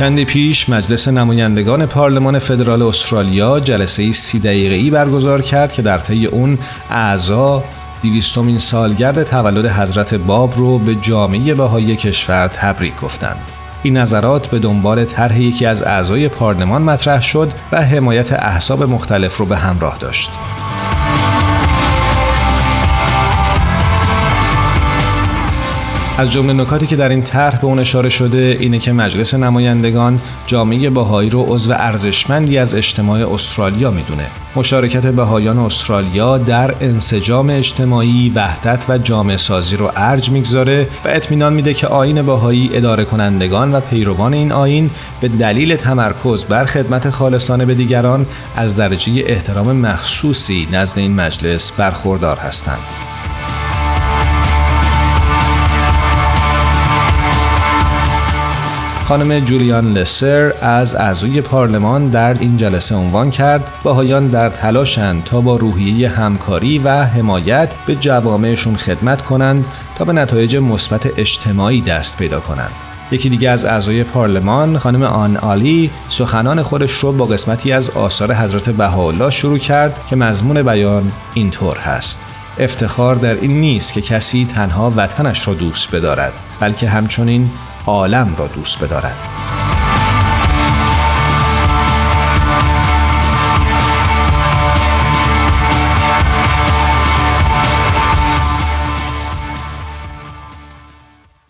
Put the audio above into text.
چندی پیش مجلس نمایندگان پارلمان فدرال استرالیا جلسه سی دقیقه‌ای برگزار کرد که در طی اون اعضا دیویستومین سالگرد تولد حضرت باب رو به جامعه بهایی کشور تبریک گفتند. این نظرات به دنبال طرح یکی از اعضای پارلمان مطرح شد و حمایت احساب مختلف رو به همراه داشت. از جمله نکاتی که در این طرح به اون اشاره شده اینه که مجلس نمایندگان جامعه بهایی رو عضو ارزشمندی از اجتماع استرالیا می‌دونه. مشارکت بهایان استرالیا در انسجام اجتماعی، وحدت و جامعه سازی رو ارج می‌گذاره و اطمینان میده که آین بهایی اداره کنندگان و پیروان این آین به دلیل تمرکز بر خدمت خالصانه به دیگران از درجه احترام مخصوصی نزد این مجلس برخوردار هستند. خانم جولیان لسر از اعضای پارلمان در این جلسه عنوان کرد باهایان در تلاشند تا با روحیه همکاری و حمایت به جوامعشون خدمت کنند تا به نتایج مثبت اجتماعی دست پیدا کنند. یکی دیگه از اعضای پارلمان خانم آن آلی سخنان خودش رو با قسمتی از آثار حضرت بهاءالله شروع کرد که مضمون بیان اینطور هست. افتخار در این نیست که کسی تنها وطنش را دوست بدارد بلکه همچنین عالم را دوست بدارد.